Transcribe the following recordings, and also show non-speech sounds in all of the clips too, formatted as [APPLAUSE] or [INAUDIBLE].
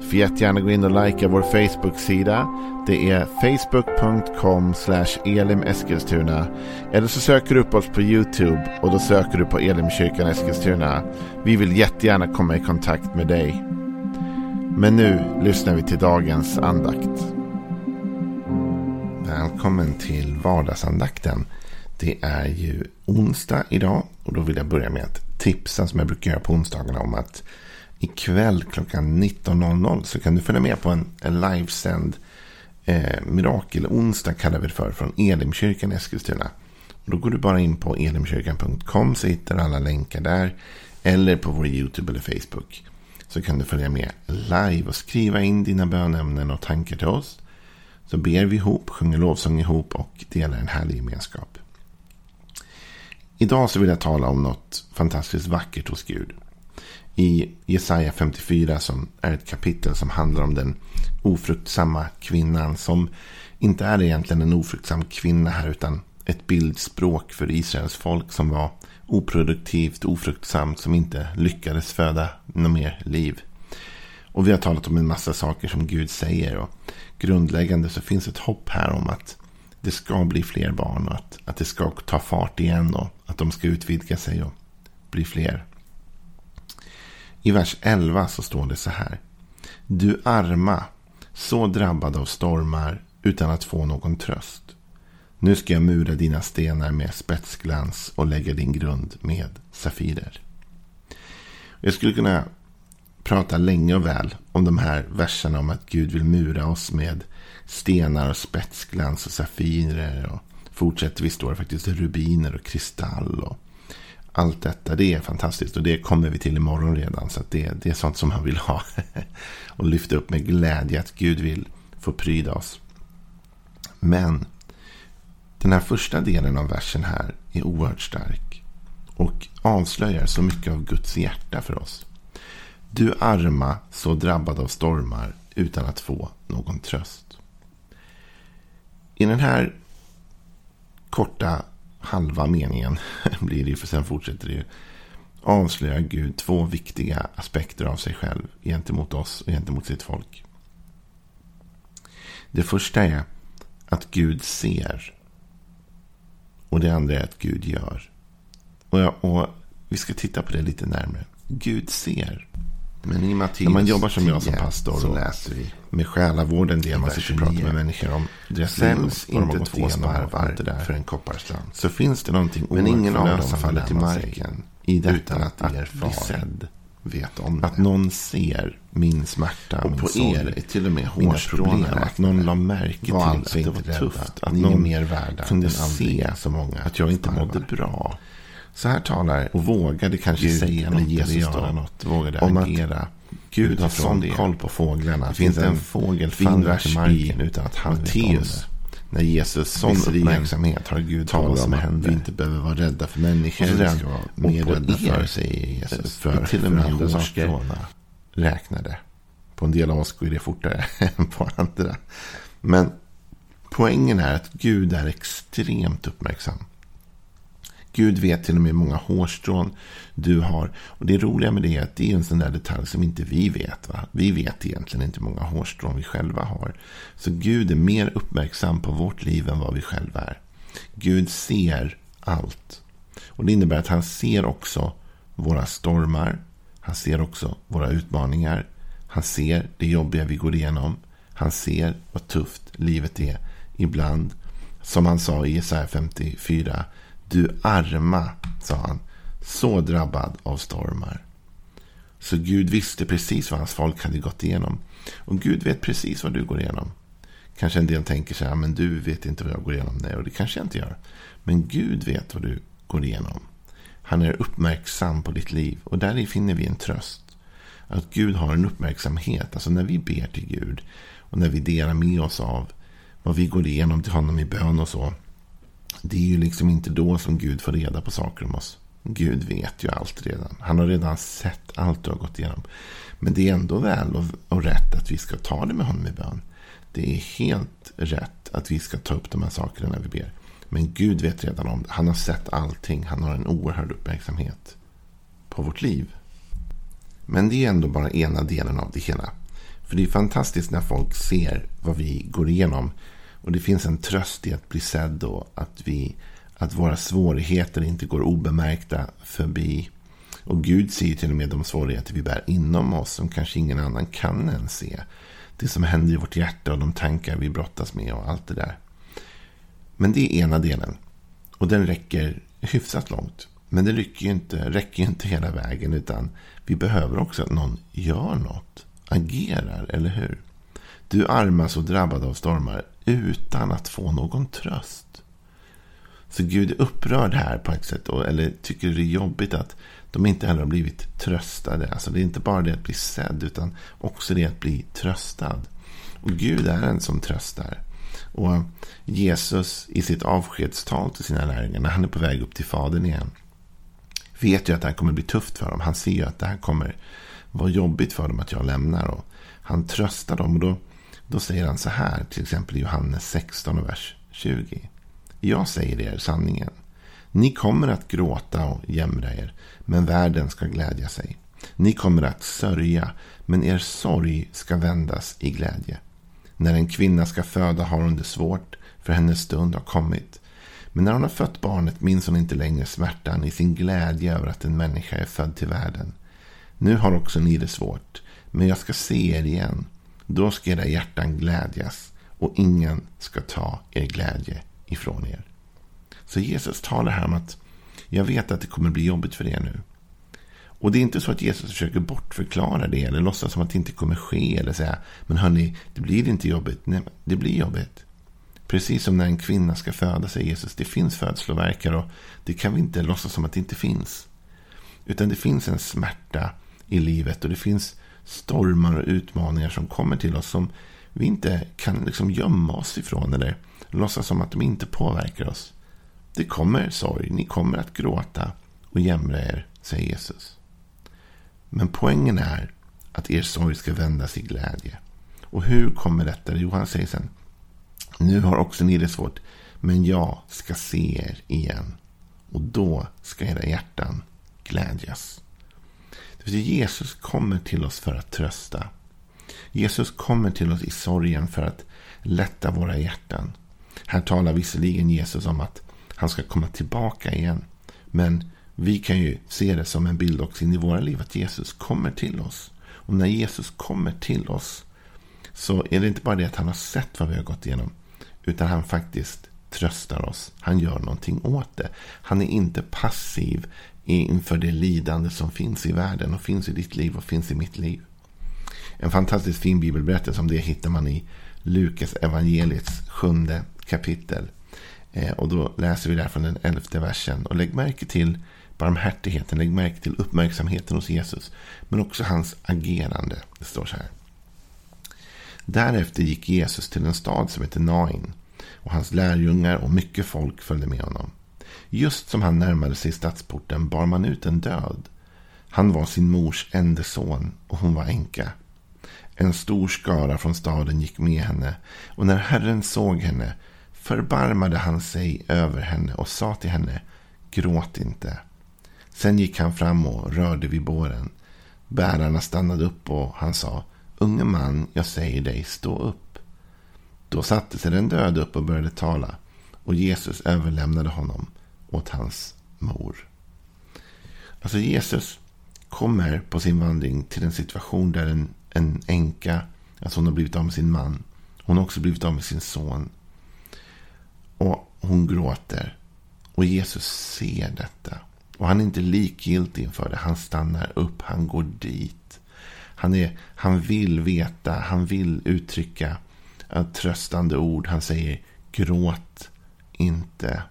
Du får jättegärna gå in och likea vår Facebook-sida. Det är facebook.com elimeskilstuna. Eller så söker du upp oss på YouTube och då söker du på Elimkyrkan Eskilstuna. Vi vill jättegärna komma i kontakt med dig. Men nu lyssnar vi till dagens andakt. Välkommen till vardagsandakten. Det är ju onsdag idag och då vill jag börja med att tipsa som jag brukar göra på onsdagarna om att ikväll klockan 19.00 så kan du följa med på en, en livesänd eh, mirakelonsdag kallar vi det för från Elimkyrkan i Eskilstuna. Och då går du bara in på elimkyrkan.com så hittar du alla länkar där. Eller på vår YouTube eller Facebook. Så kan du följa med live och skriva in dina bönämnen och tankar till oss. Så ber vi ihop, sjunger lovsång ihop och delar en härlig gemenskap. Idag så vill jag tala om något fantastiskt vackert hos Gud i Jesaja 54 som är ett kapitel som handlar om den ofruktsamma kvinnan som inte är egentligen en ofruktsam kvinna här utan ett bildspråk för Israels folk som var oproduktivt, ofruktsamt, som inte lyckades föda något mer liv. Och vi har talat om en massa saker som Gud säger och grundläggande så finns ett hopp här om att det ska bli fler barn och att, att det ska ta fart igen och att de ska utvidga sig och bli fler. I vers 11 så står det så här. Du arma, så drabbad av stormar utan att få någon tröst. Nu ska jag mura dina stenar med spetsglans och lägga din grund med safirer. Jag skulle kunna prata länge och väl om de här verserna om att Gud vill mura oss med stenar och spetsglans och safirer. Och fortsätter vi står faktiskt rubiner och kristall. Och allt detta, det är fantastiskt. Och det kommer vi till imorgon redan. Så det, det är sånt som man vill ha. [LAUGHS] och lyfta upp med glädje att Gud vill få pryda oss. Men den här första delen av versen här är oerhört stark. Och avslöjar så mycket av Guds hjärta för oss. Du arma, så drabbad av stormar utan att få någon tröst. I den här korta halva meningen [LAUGHS] blir det ju, för sen fortsätter det ju. Avslöjar Gud två viktiga aspekter av sig själv gentemot oss och gentemot sitt folk. Det första är att Gud ser. Och det andra är att Gud gör. Och, och vi ska titta på det lite närmare. Gud ser. Men i Matteus När man jobbar som jag som pastor så läser vi med själavård en del. Man sitter och pratar med människor om deras säljs inte två sparvar för en kopparstrand. Så finns det någonting Men ingen av dem faller till marken i detta utan att, att er far sedd vet om det. Att någon ser min smärta, och min på sorg, er är till och med hårstrån Att någon la märke till att det var tufft. Att någon mer värda kunde se så många att jag inte mådde bra. Så här talar och vågade kanske Gud, säga något Jesus eller göra något. Vågade om agera. Att Gud har sån koll på fåglarna. Det finns en fågel faller till marken utan att han Matteus, det. När Jesus sån uppmärksamhet har Gud talat om att vi inte behöver vara rädda för människor. Och, så ska vara mer rädda för, säger Jesus. För, till och med andra saker räknade. På en del av oss går det fortare [LAUGHS] än på andra. Men poängen är att Gud är extremt uppmärksam. Gud vet till och med hur många hårstrån du har. Och det roliga med det är att det är en sån där detalj som inte vi vet. Va? Vi vet egentligen inte hur många hårstrån vi själva har. Så Gud är mer uppmärksam på vårt liv än vad vi själva är. Gud ser allt. Och det innebär att han ser också våra stormar. Han ser också våra utmaningar. Han ser det jobbiga vi går igenom. Han ser vad tufft livet är ibland. Som han sa i Jesaja 54. Du arma, sa han, så drabbad av stormar. Så Gud visste precis vad hans folk hade gått igenom. Och Gud vet precis vad du går igenom. Kanske en del tänker så här, men du vet inte vad jag går igenom. Nej, och det kanske jag inte gör. Men Gud vet vad du går igenom. Han är uppmärksam på ditt liv. Och där finner vi en tröst. Att Gud har en uppmärksamhet. Alltså när vi ber till Gud. Och när vi delar med oss av vad vi går igenom till honom i bön och så. Det är ju liksom inte då som Gud får reda på saker om oss. Gud vet ju allt redan. Han har redan sett allt du har gått igenom. Men det är ändå väl och, och rätt att vi ska ta det med honom i bön. Det är helt rätt att vi ska ta upp de här sakerna när vi ber. Men Gud vet redan om det. Han har sett allting. Han har en oerhörd uppmärksamhet på vårt liv. Men det är ändå bara ena delen av det hela. För det är fantastiskt när folk ser vad vi går igenom. Och det finns en tröst i att bli sedd och att, vi, att våra svårigheter inte går obemärkta förbi. Och Gud ser till och med de svårigheter vi bär inom oss som kanske ingen annan kan ens se. Det som händer i vårt hjärta och de tankar vi brottas med och allt det där. Men det är ena delen. Och den räcker hyfsat långt. Men det räcker ju inte, räcker ju inte hela vägen. Utan vi behöver också att någon gör något. Agerar, eller hur? Du arma så drabbad av stormar utan att få någon tröst. Så Gud är upprörd här på ett sätt. Eller tycker det är jobbigt att de inte heller har blivit tröstade. Alltså det är inte bara det att bli sedd. Utan också det att bli tröstad. Och Gud är en som tröstar. Och Jesus i sitt avskedstal till sina lärjungar när han är på väg upp till Fadern igen. Vet ju att det här kommer bli tufft för dem. Han ser ju att det här kommer vara jobbigt för dem att jag lämnar. Och han tröstar dem. Och då, då säger han så här. Till exempel i Johannes 16 vers 20. Jag säger er sanningen. Ni kommer att gråta och jämra er. Men världen ska glädja sig. Ni kommer att sörja. Men er sorg ska vändas i glädje. När en kvinna ska föda har hon det svårt, för hennes stund har kommit. Men när hon har fött barnet minns hon inte längre smärtan i sin glädje över att en människa är född till världen. Nu har också ni det svårt, men jag ska se er igen. Då ska era hjärtan glädjas och ingen ska ta er glädje ifrån er. Så Jesus talar här om att jag vet att det kommer bli jobbigt för er nu. Och det är inte så att Jesus försöker bortförklara det eller låtsas som att det inte kommer ske eller säga men hörni, det blir inte jobbigt. Nej, det blir jobbigt. Precis som när en kvinna ska föda, säger Jesus. Det finns födslovärkar och det kan vi inte låtsas som att det inte finns. Utan det finns en smärta i livet och det finns stormar och utmaningar som kommer till oss som vi inte kan liksom gömma oss ifrån eller låtsas som att de inte påverkar oss. Det kommer sorg, ni kommer att gråta och jämra er, säger Jesus. Men poängen är att er sorg ska vändas i glädje. Och hur kommer detta? Jo, han säger sen. Nu har också ni det svårt. Men jag ska se er igen. Och då ska era hjärtan glädjas. Jesus kommer till oss för att trösta. Jesus kommer till oss i sorgen för att lätta våra hjärtan. Här talar visserligen Jesus om att han ska komma tillbaka igen. Men vi kan ju se det som en bild också in i våra liv att Jesus kommer till oss. Och när Jesus kommer till oss så är det inte bara det att han har sett vad vi har gått igenom. Utan han faktiskt tröstar oss. Han gör någonting åt det. Han är inte passiv inför det lidande som finns i världen och finns i ditt liv och finns i mitt liv. En fantastiskt fin bibelberättelse om det hittar man i Lukas evangeliets sjunde kapitel. Eh, och då läser vi där från den elfte versen. Och lägg märke till barmhärtigheten, lägg märke till uppmärksamheten hos Jesus. Men också hans agerande. Det står så här. Därefter gick Jesus till en stad som heter Nain. Och hans lärjungar och mycket folk följde med honom. Just som han närmade sig stadsporten bar man ut en död. Han var sin mors enda son och hon var änka. En stor skara från staden gick med henne och när Herren såg henne förbarmade han sig över henne och sa till henne Gråt inte. Sen gick han fram och rörde vid båren. Bärarna stannade upp och han sa Unge man, jag säger dig, stå upp. Då satte sig den döde upp och började tala och Jesus överlämnade honom åt hans mor. Alltså Jesus kommer på sin vandring till en situation där en, en änka, alltså hon har blivit av med sin man. Hon har också blivit av med sin son. Och hon gråter. Och Jesus ser detta. Och han är inte likgiltig inför det. Han stannar upp. Han går dit. Han, är, han vill veta. Han vill uttrycka tröstande ord. Han säger gråt inte.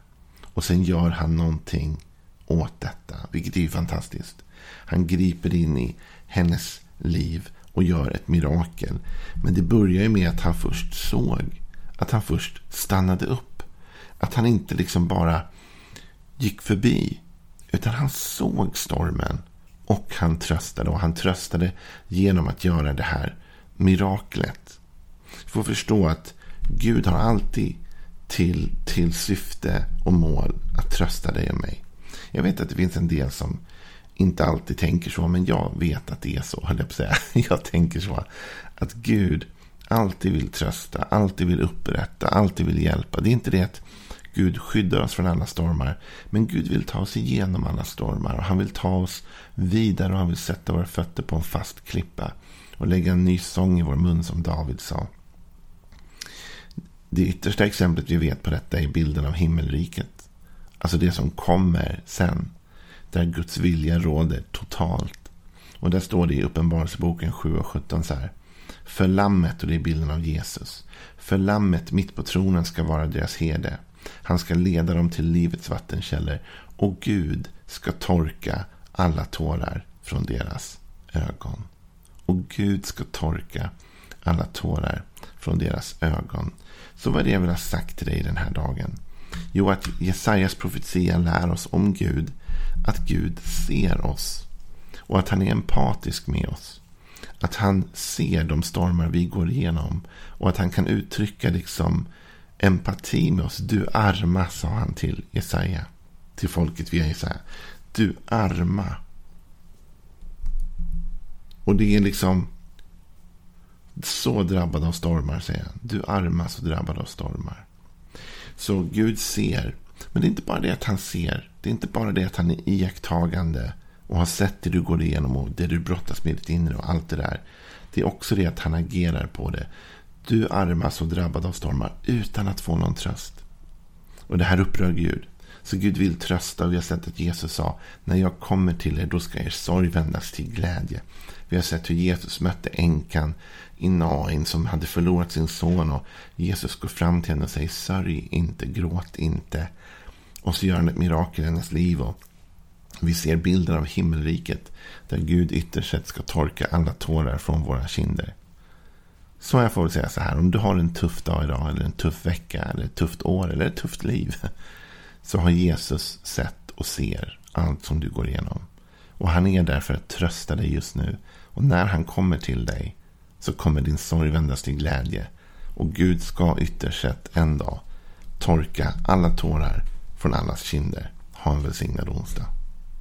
Och sen gör han någonting åt detta. Vilket är ju fantastiskt. Han griper in i hennes liv och gör ett mirakel. Men det börjar ju med att han först såg. Att han först stannade upp. Att han inte liksom bara gick förbi. Utan han såg stormen. Och han tröstade. Och han tröstade genom att göra det här miraklet. Vi får förstå att Gud har alltid till, till syfte och mål att trösta dig och mig. Jag vet att det finns en del som inte alltid tänker så, men jag vet att det är så, höll jag på att säga. [LAUGHS] Jag tänker så. Att Gud alltid vill trösta, alltid vill upprätta, alltid vill hjälpa. Det är inte det att Gud skyddar oss från alla stormar. Men Gud vill ta oss igenom alla stormar. Och han vill ta oss vidare och han vill sätta våra fötter på en fast klippa. Och lägga en ny sång i vår mun som David sa. Det yttersta exemplet vi vet på detta är bilden av himmelriket. Alltså det som kommer sen. Där Guds vilja råder totalt. Och där står det i Uppenbarelseboken 7 och 17 så här. För lammet, och det är bilden av Jesus. För lammet mitt på tronen ska vara deras herde. Han ska leda dem till livets vattenkällor. Och Gud ska torka alla tårar från deras ögon. Och Gud ska torka alla tårar från deras ögon. Så vad är det jag vill ha sagt till dig den här dagen? Jo, att Jesajas profetia lär oss om Gud. Att Gud ser oss. Och att han är empatisk med oss. Att han ser de stormar vi går igenom. Och att han kan uttrycka liksom empati med oss. Du arma, sa han till Jesaja. Till folket via Jesaja. Du arma. Och det är liksom så drabbad av stormar, säger han. Du arma så drabbad av stormar. Så Gud ser. Men det är inte bara det att han ser. Det är inte bara det att han är iakttagande och har sett det du går igenom och det du brottas med i ditt inre och allt det där. Det är också det att han agerar på det. Du armas och drabbad av stormar utan att få någon tröst. Och det här upprör Gud. Så Gud vill trösta och vi har sett att Jesus sa när jag kommer till er då ska er sorg vändas till glädje. Vi har sett hur Jesus mötte änkan i Nain som hade förlorat sin son och Jesus går fram till henne och säger sörj inte, gråt inte. Och så gör han ett mirakel i hennes liv och vi ser bilder av himmelriket där Gud ytterst sett ska torka alla tårar från våra kinder. Så jag får väl säga så här, om du har en tuff dag idag eller en tuff vecka eller ett tufft år eller ett tufft liv. Så har Jesus sett och ser allt som du går igenom. Och han är där för att trösta dig just nu. Och när han kommer till dig så kommer din sorg vändas till glädje. Och Gud ska ytterst sett en dag torka alla tårar från allas kinder. Ha en välsignad onsdag.